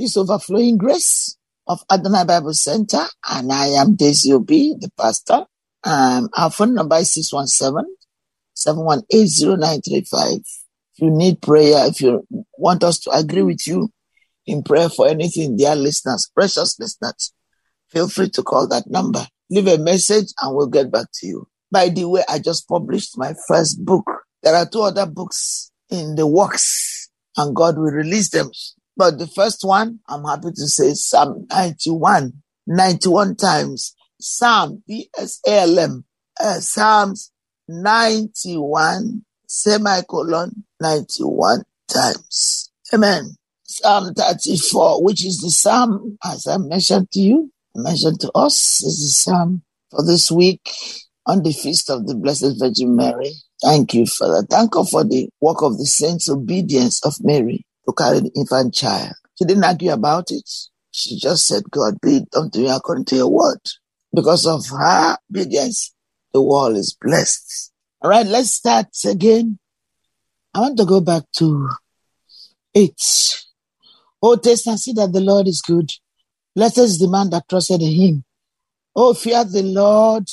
This overflowing grace of Adonai Bible Center, and I am Daisy Obi, the pastor. Um, our phone number is 617 718 If you need prayer, if you want us to agree with you in prayer for anything, dear listeners, precious listeners, feel free to call that number. Leave a message and we'll get back to you. By the way, I just published my first book. There are two other books in the works and God will release them but the first one, I'm happy to say Psalm 91, 91 times. Psalm, P-S-A-L-M, uh, Psalms 91, semicolon, 91 times. Amen. Psalm 34, which is the Psalm, as I mentioned to you, mentioned to us, is the Psalm for this week on the feast of the Blessed Virgin Mary. Thank you Father. Thank you for the work of the saints' obedience of Mary to carry the infant child. She didn't argue about it. She just said, God, be it unto you according to your word. Because of her obedience, the world is blessed. All right, let's start again. I want to go back to eight. Oh, taste and see that the Lord is good. Blessed is the man that trusted in him. Oh, fear the Lord,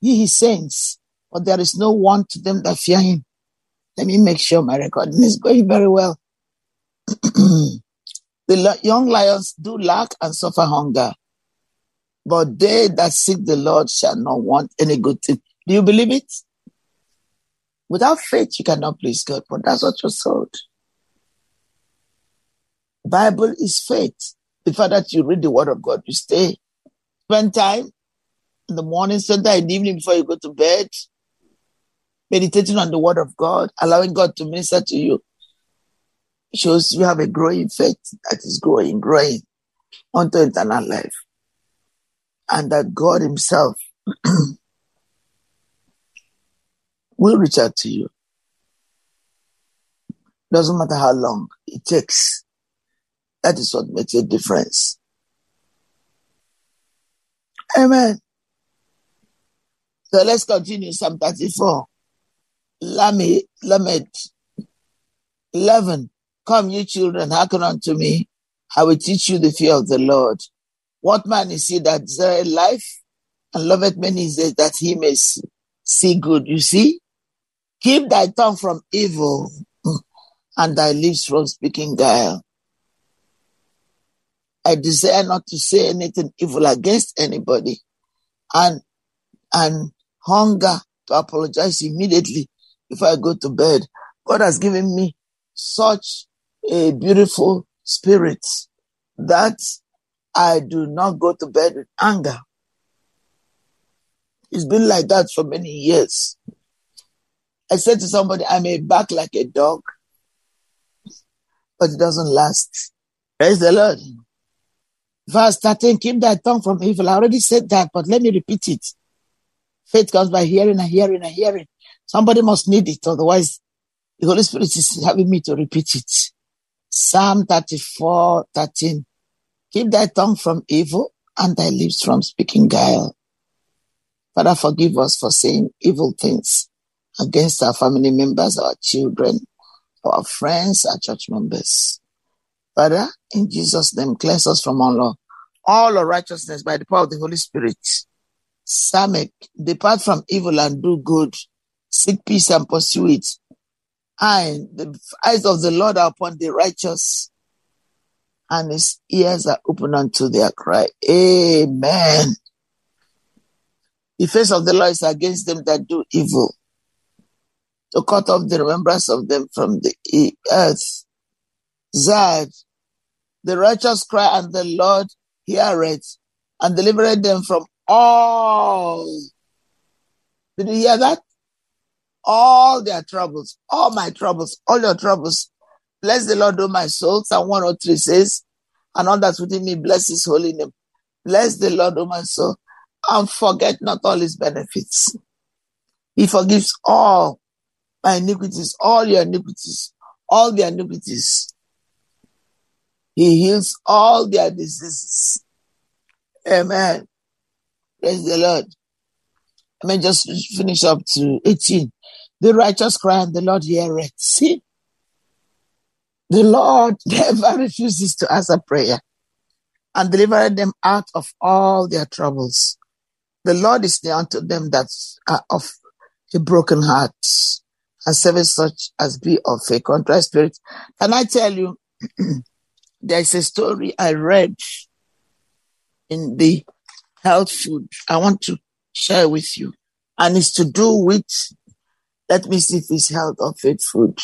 ye his saints, for there is no want to them that fear him. Let me make sure my recording is going very well. the young lions do lack and suffer hunger, but they that seek the Lord shall not want any good thing. Do you believe it? Without faith, you cannot please God, but that's what you're told. Bible is faith. The fact that you read the word of God, you stay, spend time in the morning, time in the evening before you go to bed, meditating on the word of God, allowing God to minister to you shows you have a growing faith that is growing, growing unto eternal life. And that God Himself will reach out to you. Doesn't matter how long it takes. That is what makes a difference. Amen. So let's continue Psalm 34. Lamed, Lamed 11. Come, you children, hearken unto me. I will teach you the fear of the Lord. What man is he that desireth life and loveth many days that he may see good? You see? Keep thy tongue from evil and thy lips from speaking guile. I desire not to say anything evil against anybody and and hunger to apologize immediately if I go to bed. God has given me such a beautiful spirit that I do not go to bed with anger. It's been like that for many years. I said to somebody, I may bark like a dog, but it doesn't last. Praise the Lord. Verse 13, keep thy tongue from evil. I already said that, but let me repeat it. Faith comes by hearing and hearing and hearing. Somebody must need it, otherwise the Holy Spirit is having me to repeat it. Psalm 34, 13. Keep thy tongue from evil and thy lips from speaking guile. Father, forgive us for saying evil things against our family members, our children, our friends, our church members. Father, in Jesus' name, cleanse us from all, law, all unrighteousness by the power of the Holy Spirit. Samek, depart from evil and do good. Seek peace and pursue it eye, the eyes of the Lord are upon the righteous, and his ears are open unto their cry. Amen. The face of the Lord is against them that do evil, to cut off the remembrance of them from the earth. Zad, the righteous cry, and the Lord heareth, and delivered them from all. Did you hear that? All their troubles, all my troubles, all your troubles. Bless the Lord, O my soul. Psalm 103 says, and all that's within me, bless his holy name. Bless the Lord, O my soul, and forget not all his benefits. He forgives all my iniquities, all your iniquities, all their iniquities. He heals all their diseases. Amen. Praise the Lord. Let me just finish up to 18. The righteous cry and the Lord heareth. See? The Lord never refuses to answer prayer and deliver them out of all their troubles. The Lord is near unto them that are of a broken heart and serving such as be of a contrite spirit. Can I tell you, there's a story I read in the health food I want to share with you. And it's to do with, let me see if it's health or faith food.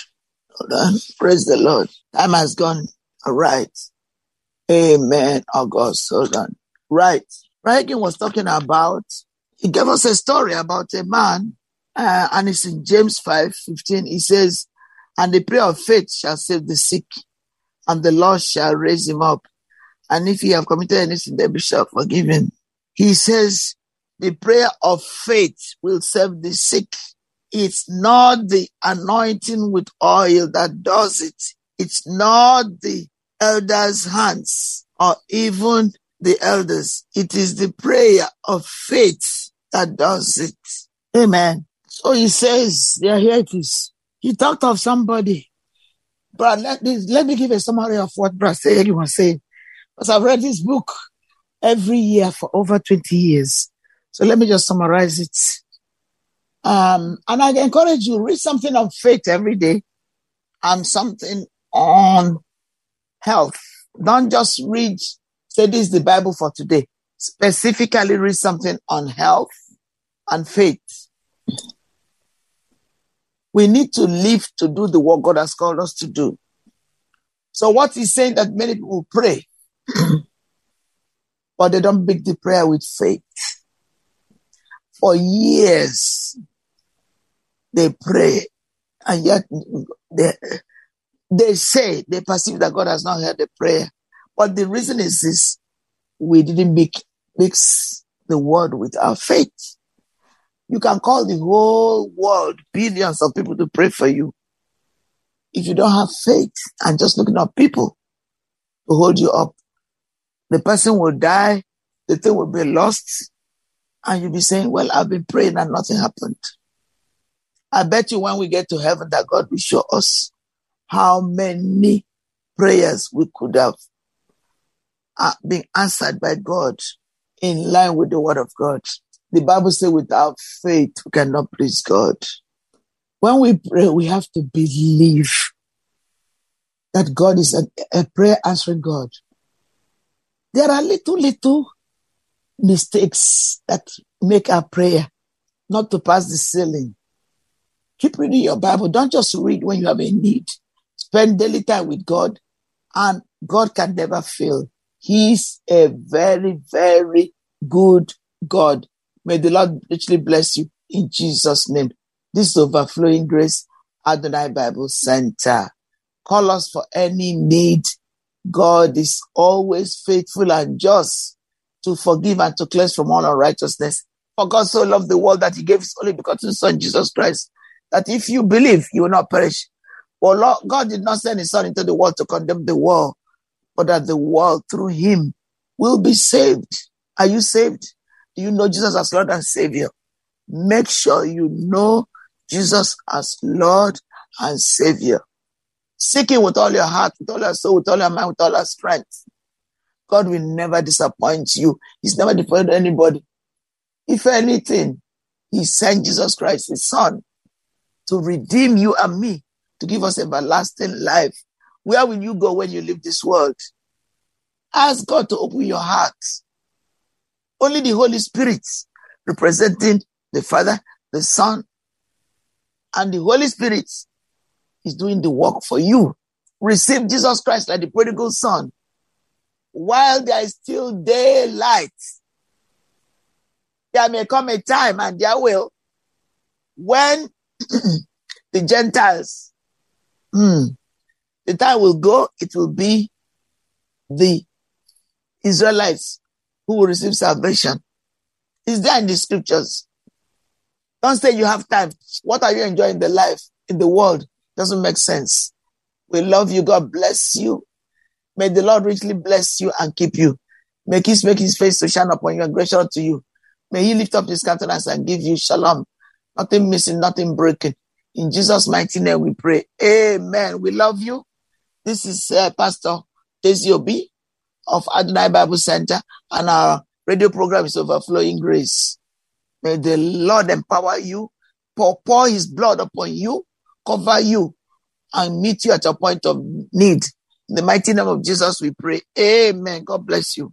Hold on. Praise the Lord. Time has gone. All right. Amen. August. Hold on. Right. Hagin was talking about, he gave us a story about a man, uh, and it's in James 5 15. He says, And the prayer of faith shall save the sick, and the Lord shall raise him up. And if he have committed anything, they shall forgive him. He says, The prayer of faith will save the sick. It's not the anointing with oil that does it. It's not the elders' hands or even the elders. It is the prayer of faith that does it. Amen. So he says, yeah, here it is. He talked of somebody. But let, let me give a summary of what Brother Sayegi was saying. Because I've read this book every year for over 20 years. So let me just summarize it. Um, and I encourage you, read something on faith every day and something on health. Don't just read, say this is the Bible for today. Specifically read something on health and faith. We need to live to do the work God has called us to do. So what he's saying that many people pray, but they don't make the prayer with faith. For years, they pray, and yet they, they say they perceive that God has not heard the prayer. But the reason is this we didn't mix, the word with our faith. You can call the whole world, billions of people to pray for you. If you don't have faith and just looking at people to hold you up, the person will die, the thing will be lost, and you'll be saying, Well, I've been praying and nothing happened. I bet you when we get to heaven that God will show us how many prayers we could have uh, been answered by God in line with the word of God. The Bible says without faith, we cannot please God. When we pray, we have to believe that God is a, a prayer answering God. There are little, little mistakes that make our prayer not to pass the ceiling. Keep reading your Bible. Don't just read when you have a need. Spend daily time with God, and God can never fail. He's a very, very good God. May the Lord richly bless you in Jesus' name. This is overflowing grace, Adonai Bible Center. Call us for any need. God is always faithful and just to forgive and to cleanse from all unrighteousness. For God so loved the world that he gave his only begotten Son, Jesus Christ, that if you believe, you will not perish, for Lord, God did not send his son into the world to condemn the world, but that the world through him will be saved. Are you saved? Do you know Jesus as Lord and Savior? Make sure you know Jesus as Lord and Savior. Seek him with all your heart, with all your soul, with all your mind, with all your strength. God will never disappoint you. He's never disappointed anybody. If anything, he sent Jesus Christ, his son, to redeem you and me to give us everlasting life. Where will you go when you leave this world? Ask God to open your heart. Only the Holy Spirit, representing the Father, the Son, and the Holy Spirit, is doing the work for you. Receive Jesus Christ like the prodigal son. While there is still daylight, there may come a time, and there will, when the Gentiles Hmm. The time will go, it will be the Israelites who will receive salvation. Is there in the scriptures. Don't say you have time. What are you enjoying the life in the world? Doesn't make sense. We love you. God bless you. May the Lord richly bless you and keep you. Make his make his face to shine upon you and gracious to you. May he lift up his countenance and give you shalom. Nothing missing, nothing breaking. In Jesus' mighty name we pray. Amen. We love you. This is uh, Pastor Daisy Obi of Adonai Bible Center and our radio program is Overflowing Grace. May the Lord empower you, pour, pour his blood upon you, cover you, and meet you at a point of need. In the mighty name of Jesus, we pray. Amen. God bless you.